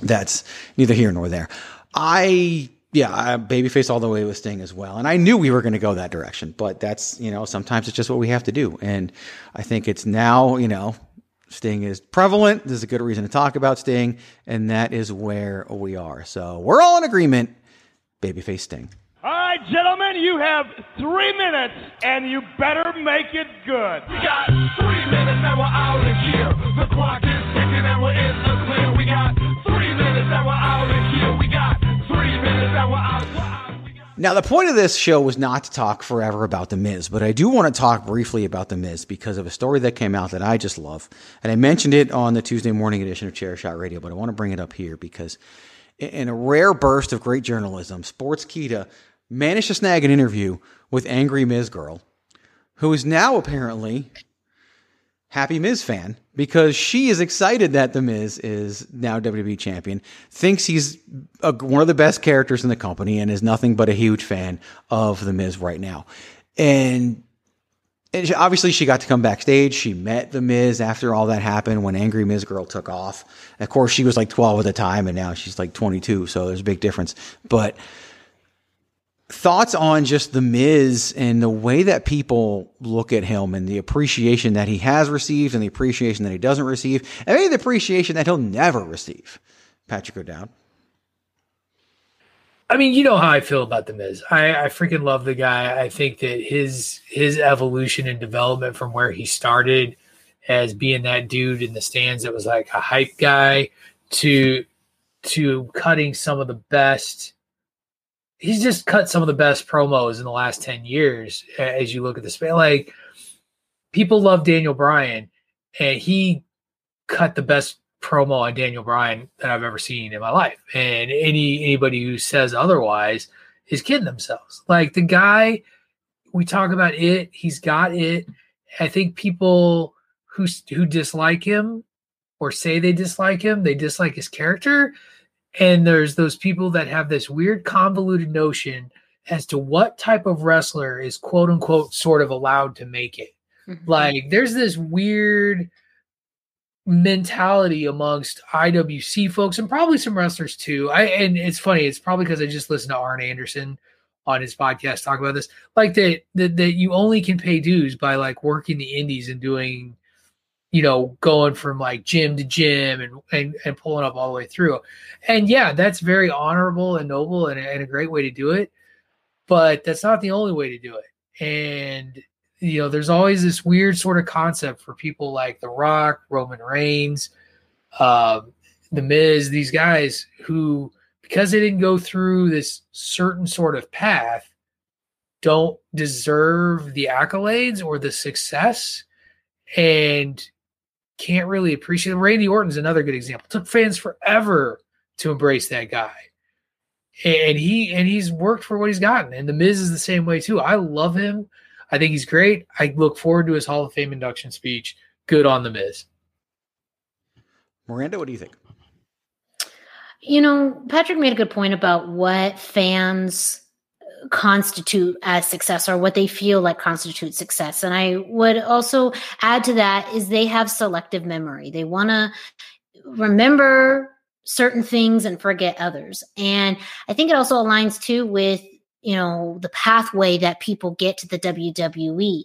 that's neither here nor there. I yeah, I babyface all the way with Sting as well. And I knew we were going to go that direction, but that's, you know, sometimes it's just what we have to do. And I think it's now, you know, Sting is prevalent. There's a good reason to talk about Sting, and that is where we are. So we're all in agreement. Babyface Sting. All right, gentlemen, you have three minutes, and you better make it good. We got three minutes, and we're out of here. The. Now, the point of this show was not to talk forever about The Miz, but I do want to talk briefly about The Miz because of a story that came out that I just love. And I mentioned it on the Tuesday morning edition of Chair Shot Radio, but I want to bring it up here because in a rare burst of great journalism, Sportskeeda managed to snag an interview with Angry Miz Girl, who is now apparently happy Miz fan because she is excited that The Miz is now WWE champion, thinks he's a, one of the best characters in the company, and is nothing but a huge fan of The Miz right now. And, and she, obviously, she got to come backstage. She met The Miz after all that happened when Angry Miz Girl took off. Of course, she was like 12 at the time, and now she's like 22, so there's a big difference. But thoughts on just the Miz and the way that people look at him and the appreciation that he has received and the appreciation that he doesn't receive, and maybe the appreciation that he'll never receive. Patrick O'Dowd. I mean, you know how I feel about the Miz. I, I freaking love the guy. I think that his his evolution and development from where he started as being that dude in the stands that was like a hype guy to to cutting some of the best he's just cut some of the best promos in the last 10 years as you look at the space like people love daniel bryan and he cut the best promo on daniel bryan that i've ever seen in my life. And any anybody who says otherwise is kidding themselves. Like the guy we talk about it he's got it. I think people who who dislike him or say they dislike him they dislike his character and there's those people that have this weird convoluted notion as to what type of wrestler is quote unquote sort of allowed to make it. Mm-hmm. Like there's this weird mentality amongst IWC folks and probably some wrestlers too. I and it's funny, it's probably because I just listened to Arn Anderson on his podcast talk about this. Like that that that you only can pay dues by like working the indies and doing you know, going from like gym to gym and, and, and pulling up all the way through. And yeah, that's very honorable and noble and, and a great way to do it. But that's not the only way to do it. And, you know, there's always this weird sort of concept for people like The Rock, Roman Reigns, um, The Miz, these guys who, because they didn't go through this certain sort of path, don't deserve the accolades or the success. And can't really appreciate it. Randy Orton's another good example. Took fans forever to embrace that guy. And he and he's worked for what he's gotten. And the Miz is the same way too. I love him. I think he's great. I look forward to his Hall of Fame induction speech. Good on the Miz. Miranda, what do you think? You know, Patrick made a good point about what fans constitute as success or what they feel like constitutes success. And I would also add to that is they have selective memory. They want to remember certain things and forget others. And I think it also aligns too with you know the pathway that people get to the WWE.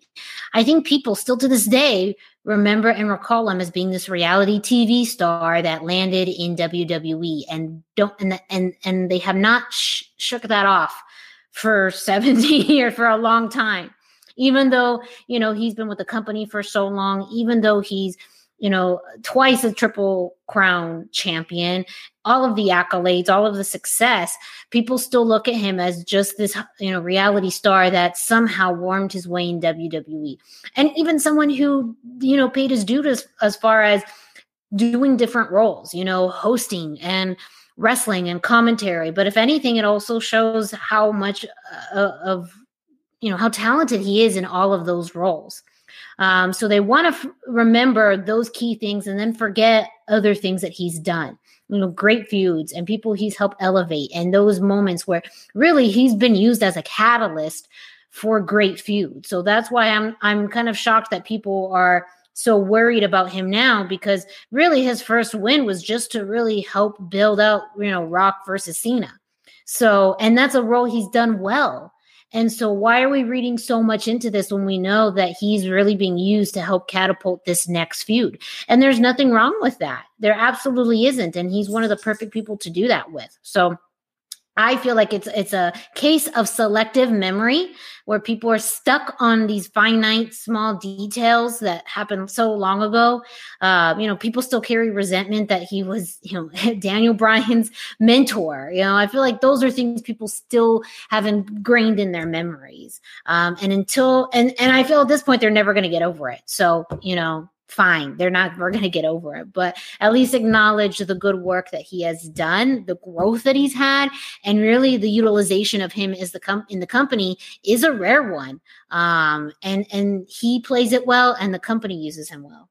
I think people still to this day remember and recall him as being this reality TV star that landed in WWE and don't and and and they have not sh- shook that off for 70 years for a long time. Even though you know he's been with the company for so long even though he's you know twice a triple crown champion all of the accolades all of the success people still look at him as just this you know reality star that somehow warmed his way in WWE and even someone who you know paid his dues as far as doing different roles you know hosting and wrestling and commentary. But if anything, it also shows how much uh, of you know how talented he is in all of those roles. Um, so they want to f- remember those key things and then forget other things that he's done. You know, great feuds and people he's helped elevate, and those moments where really he's been used as a catalyst for great feuds. So that's why I'm I'm kind of shocked that people are so worried about him now because really his first win was just to really help build out, you know, Rock versus Cena. So, and that's a role he's done well. And so, why are we reading so much into this when we know that he's really being used to help catapult this next feud? And there's nothing wrong with that. There absolutely isn't. And he's one of the perfect people to do that with. So, I feel like it's it's a case of selective memory where people are stuck on these finite small details that happened so long ago. Uh, you know, people still carry resentment that he was, you know, Daniel Bryan's mentor. You know, I feel like those are things people still have ingrained in their memories. Um, and until and and I feel at this point they're never going to get over it. So you know, fine they're not we're going to get over it but at least acknowledge the good work that he has done the growth that he's had and really the utilization of him as the com- in the company is a rare one um and and he plays it well and the company uses him well.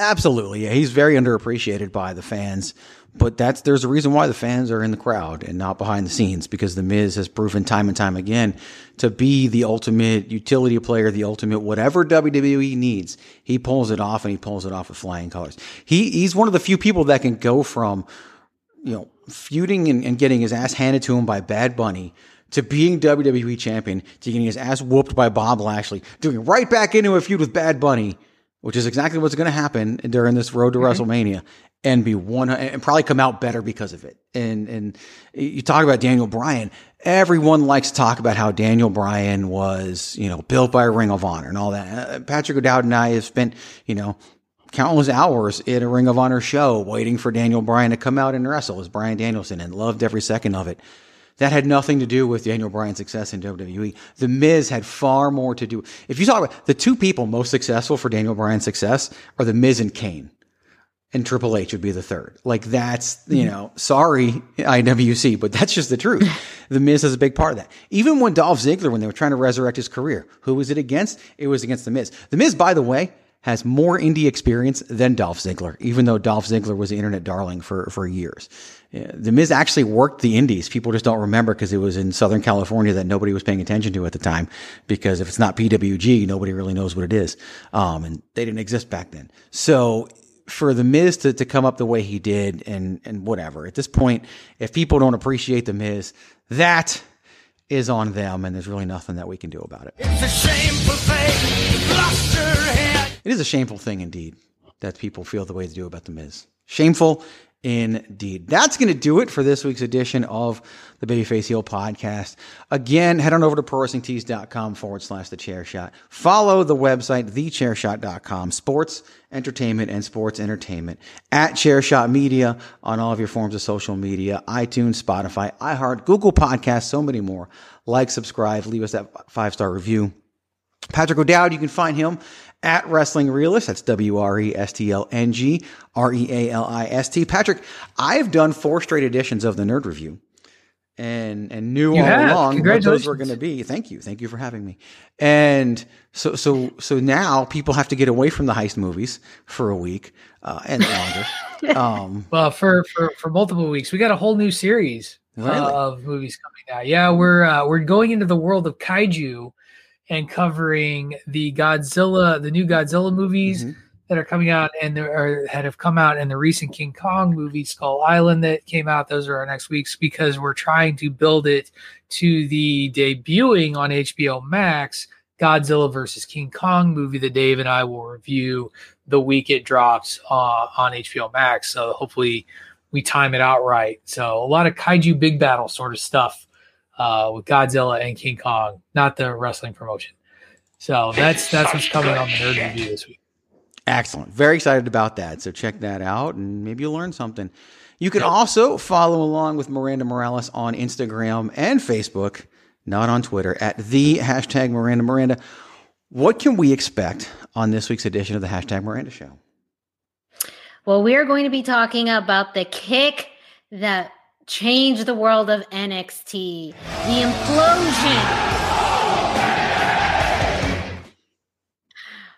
Absolutely yeah he's very underappreciated by the fans but that's there's a reason why the fans are in the crowd and not behind the scenes because the Miz has proven time and time again to be the ultimate utility player, the ultimate whatever WWE needs. He pulls it off and he pulls it off with flying colors. He he's one of the few people that can go from you know feuding and, and getting his ass handed to him by Bad Bunny to being WWE champion to getting his ass whooped by Bob Lashley, doing right back into a feud with Bad Bunny which is exactly what's going to happen during this road to mm-hmm. WrestleMania, and be one and probably come out better because of it. And and you talk about Daniel Bryan. Everyone likes to talk about how Daniel Bryan was, you know, built by Ring of Honor and all that. Uh, Patrick O'Dowd and I have spent, you know, countless hours at a Ring of Honor show waiting for Daniel Bryan to come out and wrestle as Bryan Danielson and loved every second of it. That had nothing to do with Daniel Bryan's success in WWE. The Miz had far more to do. If you talk about the two people most successful for Daniel Bryan's success are the Miz and Kane. And Triple H would be the third. Like that's, you know, sorry, IWC, but that's just the truth. the Miz is a big part of that. Even when Dolph Ziggler, when they were trying to resurrect his career, who was it against? It was against the Miz. The Miz, by the way, has more indie experience than Dolph Ziggler, even though Dolph Ziggler was the internet darling for, for years. The Miz actually worked the indies. People just don't remember because it was in Southern California that nobody was paying attention to at the time. Because if it's not PWG, nobody really knows what it is. Um, and they didn't exist back then. So for the Miz to, to come up the way he did and, and whatever, at this point, if people don't appreciate the Miz, that is on them and there's really nothing that we can do about it. It's a shameful thing. Lost your head. It is a shameful thing indeed that people feel the way they do about the Miz. Shameful indeed. That's going to do it for this week's edition of the Babyface Heel podcast. Again, head on over to prowrestlingtees.com forward slash the chair shot. Follow the website, thechairshot.com, sports, entertainment, and sports entertainment at Chairshot Media on all of your forms of social media, iTunes, Spotify, iHeart, Google Podcasts, so many more. Like, subscribe, leave us that five star review. Patrick O'Dowd, you can find him at Wrestling Realist. That's W R E S T L N G R E A L I S T. Patrick, I've done four straight editions of the Nerd Review and and knew You all have. along what those were going to be. Thank you, thank you for having me. And so so so now people have to get away from the heist movies for a week uh, and longer. um, Well, for for for multiple weeks, we got a whole new series uh, of movies coming out. Yeah, we're uh, we're going into the world of kaiju and covering the Godzilla, the new Godzilla movies Mhm. that are coming out and there are, that have come out, and the recent King Kong movie, Skull Island, that came out. Those are our next weeks because we're trying to build it to the debuting on HBO Max Godzilla versus King Kong movie that Dave and I will review the week it drops uh, on HBO Max. So hopefully we time it out right. So a lot of kaiju big battle sort of stuff uh, with Godzilla and King Kong, not the wrestling promotion. So that's that's what's coming on the nerd review this week. Excellent. Very excited about that. So check that out and maybe you'll learn something. You can also follow along with Miranda Morales on Instagram and Facebook, not on Twitter, at the hashtag Miranda Miranda. What can we expect on this week's edition of the hashtag Miranda Show? Well, we are going to be talking about the kick that changed the world of NXT, the implosion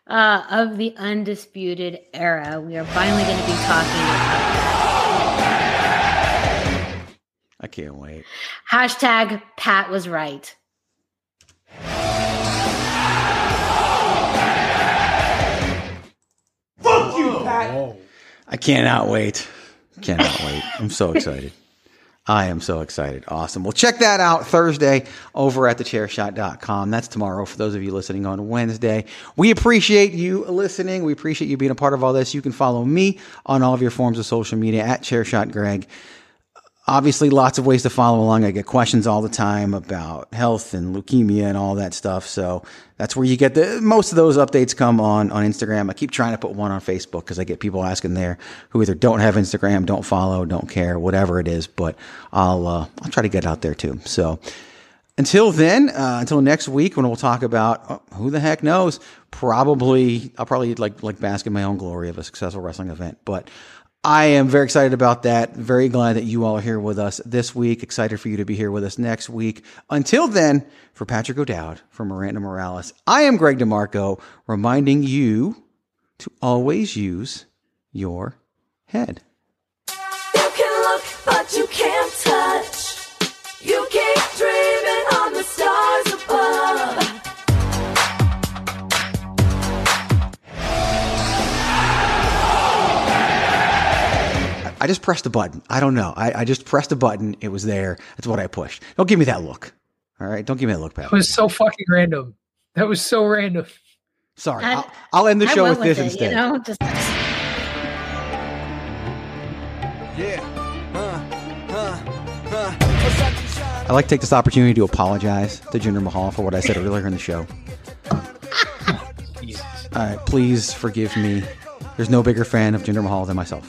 uh, of the undisputed era. We are finally going to be talking about I can't wait. hashtag Pat was right. I cannot wait. Cannot wait. I'm so excited. I am so excited. Awesome. Well, check that out Thursday over at thechairshot.com. That's tomorrow for those of you listening on Wednesday. We appreciate you listening. We appreciate you being a part of all this. You can follow me on all of your forms of social media at ChairShotGreg. Obviously, lots of ways to follow along. I get questions all the time about health and leukemia and all that stuff. So that's where you get the most of those updates come on on Instagram. I keep trying to put one on Facebook because I get people asking there who either don't have Instagram, don't follow, don't care, whatever it is. But I'll uh, I'll try to get out there too. So until then, uh, until next week when we'll talk about uh, who the heck knows. Probably I'll probably like like bask in my own glory of a successful wrestling event, but. I am very excited about that. Very glad that you all are here with us this week. Excited for you to be here with us next week. Until then, for Patrick O'Dowd, for Miranda Morales, I am Greg DeMarco, reminding you to always use your head. You can look, but you I just pressed a button. I don't know. I, I just pressed a button. It was there. That's what I pushed. Don't give me that look. All right. Don't give me that look, Pat. That was so fucking random. That was so random. Sorry, I- I'll, I'll end the I show went with this it, instead. You know, just I'd like to take this opportunity to apologize to Jinder Mahal for what I said earlier in the show. All right, please forgive me. There's no bigger fan of Jinder Mahal than myself.